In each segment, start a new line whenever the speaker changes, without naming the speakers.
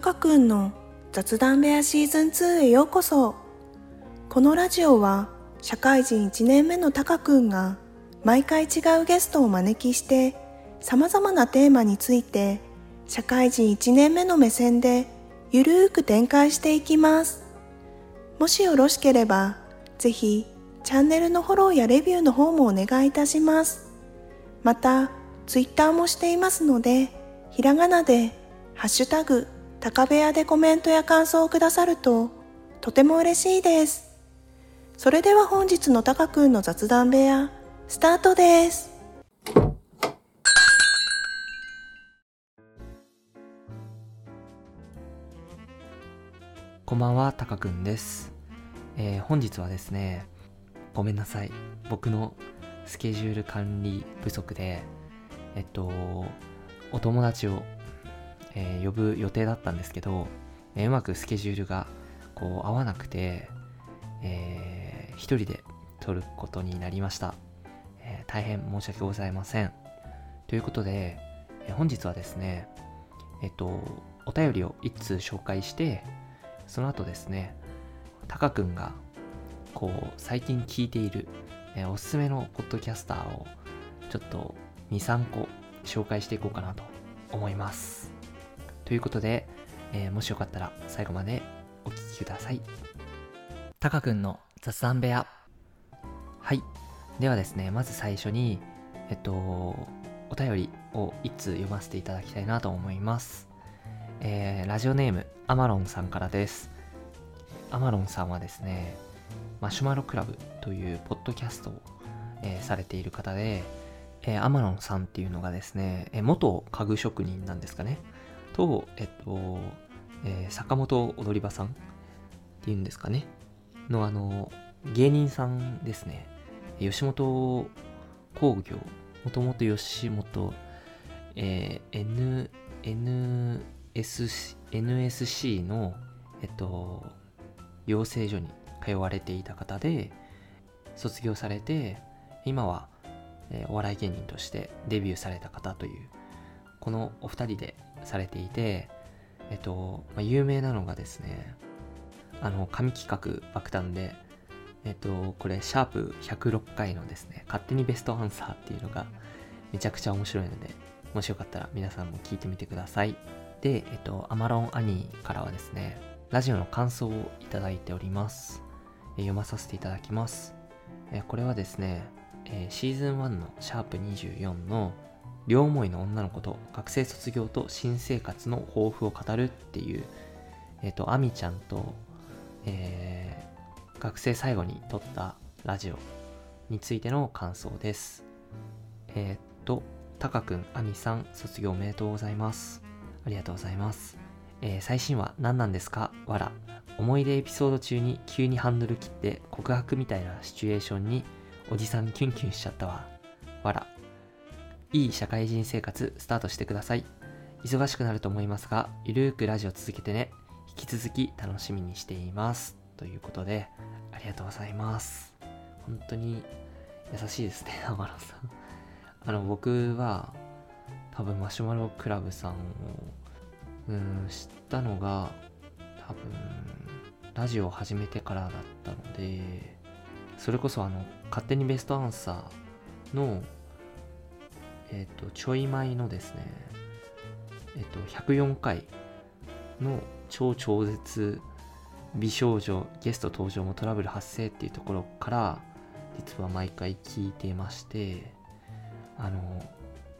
タカくんの雑談部屋シーズン2へようこそ。このラジオは社会人1年目のタカくんが毎回違うゲストを招きして様々なテーマについて社会人1年目の目線でゆるーく展開していきます。もしよろしければぜひチャンネルのフォローやレビューの方もお願いいたします。またツイッターもしていますのでひらがなでハッシュタグ高部屋でコメントや感想をくださるととても嬉しいです。それでは本日のタカくんの雑談部屋、スタートです。
こんばんは、タカくんです。えー、本日はですね、ごめんなさい。僕のスケジュール管理不足で、えっと、お友達をえー、呼ぶ予定だったんですけど、えー、うまくスケジュールがこう合わなくて、えー、一人で撮ることになりました、えー、大変申し訳ございません。ということで、えー、本日はですねえっとお便りを一通紹介してその後ですねタカ君がこう最近聞いている、え、おすすめのポッドキャスターをちょっと23個紹介していこうかなと思います。ということで、えー、もしよかったら最後までお聴きください。タカくんの雑談部屋。はい。ではですね、まず最初に、えっと、お便りを一通読ませていただきたいなと思います。えー、ラジオネーム、アマロンさんからです。アマロンさんはですね、マシュマロクラブというポッドキャストを、えー、されている方で、えー、アマロンさんっていうのがですね、え元家具職人なんですかね。と、えっと、えー、坂本踊り場さんっていうんですかね。のあの、芸人さんですね。吉本工業、もともと吉本、えー、N、NS、NSC の、えっと、養成所に通われていた方で、卒業されて、今は、えー、お笑い芸人としてデビューされた方という、このお二人でされていて、えっと、まあ、有名なのがですね、あの、神企画爆弾で、えっと、これ、シャープ106回のですね、勝手にベストアンサーっていうのがめちゃくちゃ面白いので、もしよかったら皆さんも聞いてみてください。で、えっと、アマロンアニーからはですね、ラジオの感想をいただいております。え読まさせていただきます。えこれはですね、えシーズン1のシャープ24の両思いの女の子と学生卒業と新生活の抱負を語るっていう、えっ、ー、と、アミちゃんと、えー、学生最後に撮ったラジオについての感想です。えっ、と、タカくん、アミさん、卒業おめでとうございます。ありがとうございます。えー、最新話何なんですか？わら。思い出エピソード中に急にハンドル切って告白みたいなシチュエーションにおじさんキュンキュンしちゃったわ。わら。いい社会人生活スタートしてください。忙しくなると思いますが、ゆるーくラジオ続けてね。引き続き楽しみにしています。ということで、ありがとうございます。本当に優しいですね、天野さん。あの、僕は、多分マシュマロクラブさんを、うん、知ったのが、多分、ラジオを始めてからだったので、それこそあの、勝手にベストアンサーのえっ、ー、と、ちょい前のですね、えっ、ー、と、104回の超超絶美少女ゲスト登場もトラブル発生っていうところから実は毎回聞いていましてあの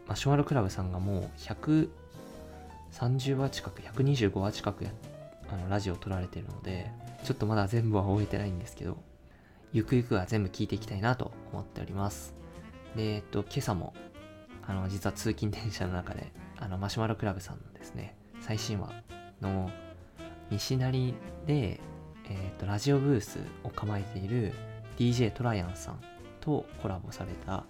マシュマロクラブさんがもう130話近く125話近くやあのラジオを撮られてるのでちょっとまだ全部は終えてないんですけどゆくゆくは全部聞いていきたいなと思っております。でえっと今朝もあの、実は通勤電車の中で、あの、マシュマロクラブさんのですね、最新話の西成で、えっ、ー、と、ラジオブースを構えている DJ トライアンさんとコラボされた、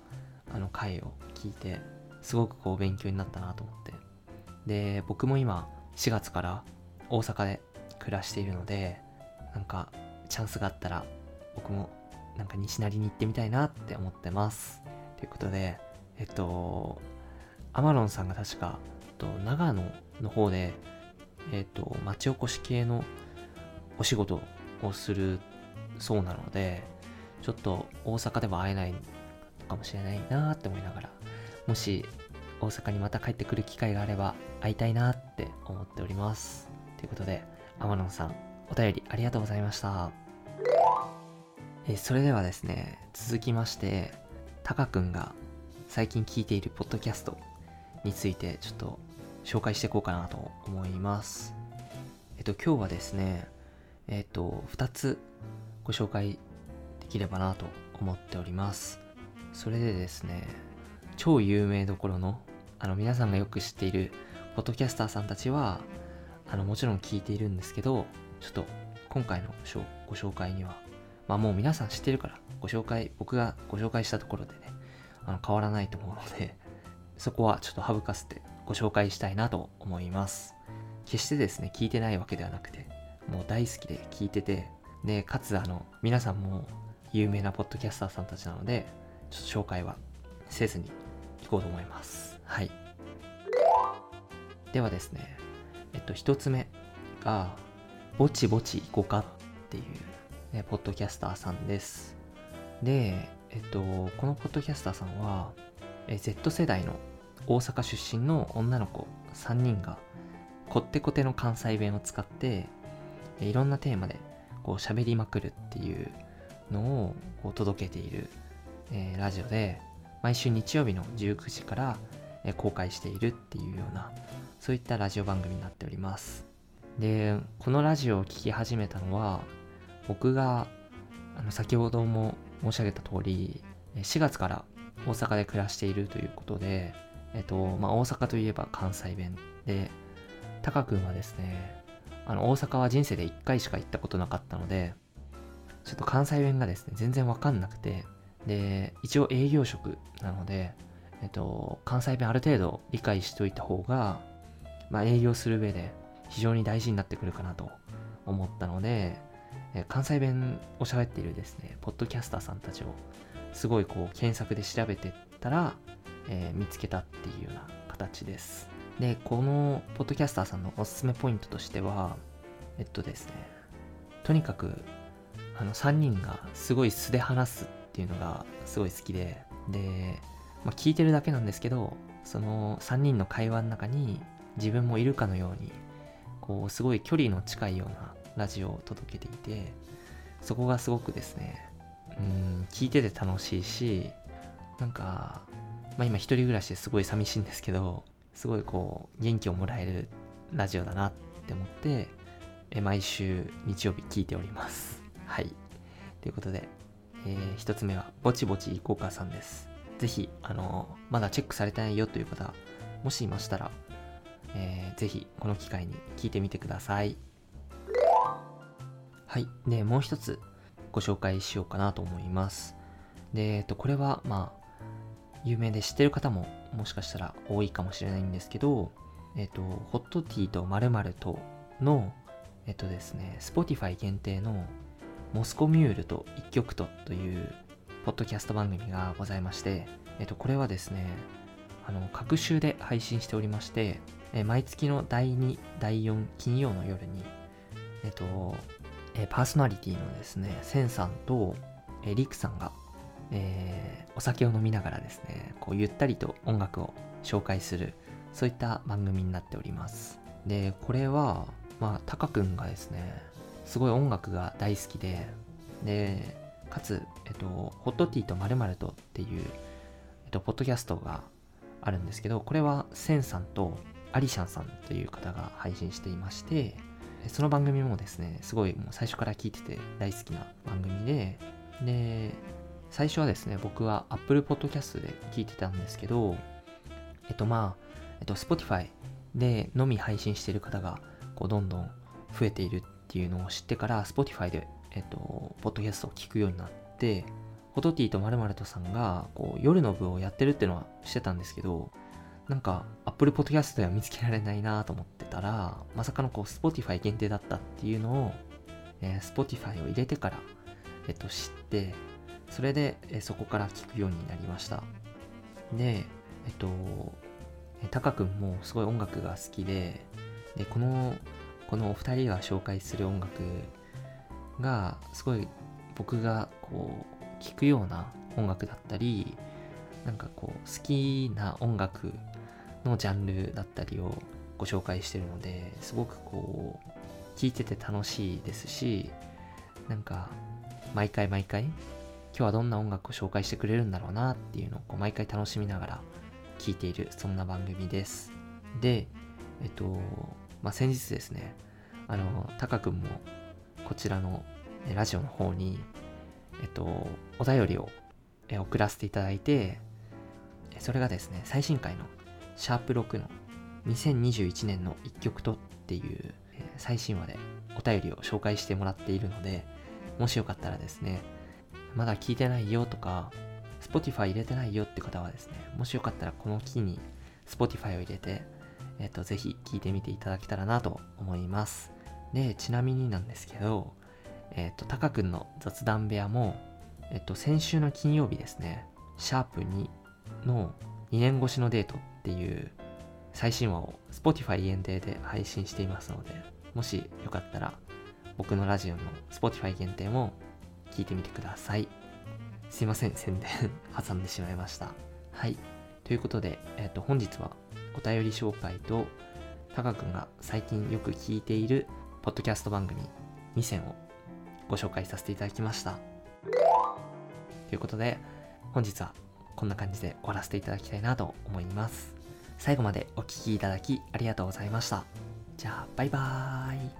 あの回を聞いて、すごくこう勉強になったなと思って。で、僕も今、4月から大阪で暮らしているので、なんか、チャンスがあったら、僕もなんか西成に行ってみたいなって思ってます。ということで、えっと、アマロンさんが確か、と長野の方でえっ、と、町おこし系のお仕事をするそうなので、ちょっと大阪では会えないかもしれないなって思いながら、もし大阪にまた帰ってくる機会があれば会いたいなって思っております。ということで、天野さん、お便りありがとうございました。えそれではですね、続きまして、タカくんが最近聞いているポッドキャストについてちょっと紹介していこうかなと思います。えっと、今日はですね、えっと、2つご紹介できればなと思っております。それでですね、超有名どころの、あの、皆さんがよく知っているポッドキャスターさんたちは、あの、もちろん聞いているんですけど、ちょっと今回のご紹介には、まあもう皆さん知ってるから、ご紹介、僕がご紹介したところでね、あの変わらないと思うので、そこはちょっと省かせてご紹介したいなと思います。決してですね、聞いてないわけではなくて、もう大好きで聞いてて、で、かつあの、皆さんも有名なポッドキャスターさんたちなので、ちょっと紹介はせずに聞こうと思います。はい。ではですね、えっと、一つ目が、ぼちぼち行こうかっていう、ね、ポッドキャスターさんです。で、えっと、このポッドキャスターさんは、え Z 世代の大阪出身の女の子3人がこってこての関西弁を使っていろんなテーマでこう喋りまくるっていうのをこう届けている、えー、ラジオで毎週日曜日の19時から、えー、公開しているっていうようなそういったラジオ番組になっております。でこのラジオを聴き始めたのは僕があの先ほども申し上げた通り4月から大阪で暮らしているということで、えっと、まあ、大阪といえば関西弁で、タカ君はですね、あの、大阪は人生で1回しか行ったことなかったので、ちょっと関西弁がですね、全然わかんなくて、で、一応営業職なので、えっと、関西弁ある程度理解しておいた方が、まあ、営業する上で非常に大事になってくるかなと思ったので、関西弁を喋っているですね、ポッドキャスターさんたちをすごいこう検索で調べてったら、えー、見つけたっていうような形です。で、このポッドキャスターさんのおすすめポイントとしては、えっとですね、とにかくあの3人がすごい素で話すっていうのがすごい好きで、で、まあ、聞いてるだけなんですけど、その3人の会話の中に自分もいるかのように、こう、すごい距離の近いようなラジオを届けていて、そこがすごくですね、うん聞いてて楽しいしなんか、まあ、今一人暮らしですごい寂しいんですけどすごいこう元気をもらえるラジオだなって思ってえ毎週日曜日聞いております。はい。ということで、えー、一つ目はぼちぼちいこうかさんです。ぜひあのまだチェックされてないよという方もしいましたら、えー、ぜひこの機会に聞いてみてください。はいでもう一つご紹介しようかなと思います。で、えっと、これは、まあ、有名で知ってる方ももしかしたら多いかもしれないんですけど、えっと、ホットティーと〇〇との、えっとですね、Spotify 限定のモスコミュールと一曲とというポッドキャスト番組がございまして、えっと、これはですね、あの、各週で配信しておりまして、え毎月の第2、第4金曜の夜に、えっと、え、パーソナリティのですね、センさんと、え、リクさんが、えー、お酒を飲みながらですね、こうゆったりと音楽を紹介する、そういった番組になっております。で、これは、まあ、タカ君がですね、すごい音楽が大好きで、で、かつ、えっと、ホットティーとまるとっていう、えっと、ポッドキャストがあるんですけど、これはセンさんとアリシャンさんという方が配信していまして、その番組もですね、すごいもう最初から聞いてて大好きな番組で、で、最初はですね、僕は Apple Podcast で聞いてたんですけど、えっとまあ、えっと Spotify でのみ配信してる方がこうどんどん増えているっていうのを知ってから Spotify で、えっと、ポッドキャストを聞くようになって、フォトティとまるとさんがこう夜の部をやってるっていうのはしてたんですけど、なんか Apple Podcast では見つけられないなと思ってたら、まさかのこう Spotify 限定だったっていうのを、えー、Spotify を入れてから、えっと、知って、それで、えー、そこから聞くようになりました。で、えっと、タカ君もすごい音楽が好きで、でこのこのお二人が紹介する音楽がすごい僕がこう聴くような音楽だったりなんかこう好きな音楽のジャンルだったりをご紹介してるのですごくこう聴いてて楽しいですしなんか毎回毎回今日はどんな音楽を紹介してくれるんだろうなっていうのをこう毎回楽しみながら聴いているそんな番組です。でえっとまあ先日ですねあのタカ君もこちらのラジオの方にえっとお便りを送らせていただいてそれがですね最新回のシャープ6の2021年の一曲とっていう最新話でお便りを紹介してもらっているのでもしよかったらですねまだ聞いてないよとか Spotify 入れてないよって方はですねもしよかったらこの機に Spotify を入れてえっとぜひ聞いてみていただけたらなと思います。でちなみになんですけどえっとタカ君の雑談部屋もえっと先週の金曜日ですねシャープ2の2年越しのデートっっていう最新話を Spotify 限定で配信していますので、もしよかったら僕のラジオの Spotify 限定も聞いてみてください。すいません、宣伝挟んでしまいました。はい。ということで、えっ、と、本日はお便り紹介と、タカ君が最近よく聞いているポッドキャスト番組2選をご紹介させていただきました。ということで、本日はこんな感じで終わらせていただきたいなと思います。最後までお聴きいただきありがとうございました。じゃあ、バイバーイ。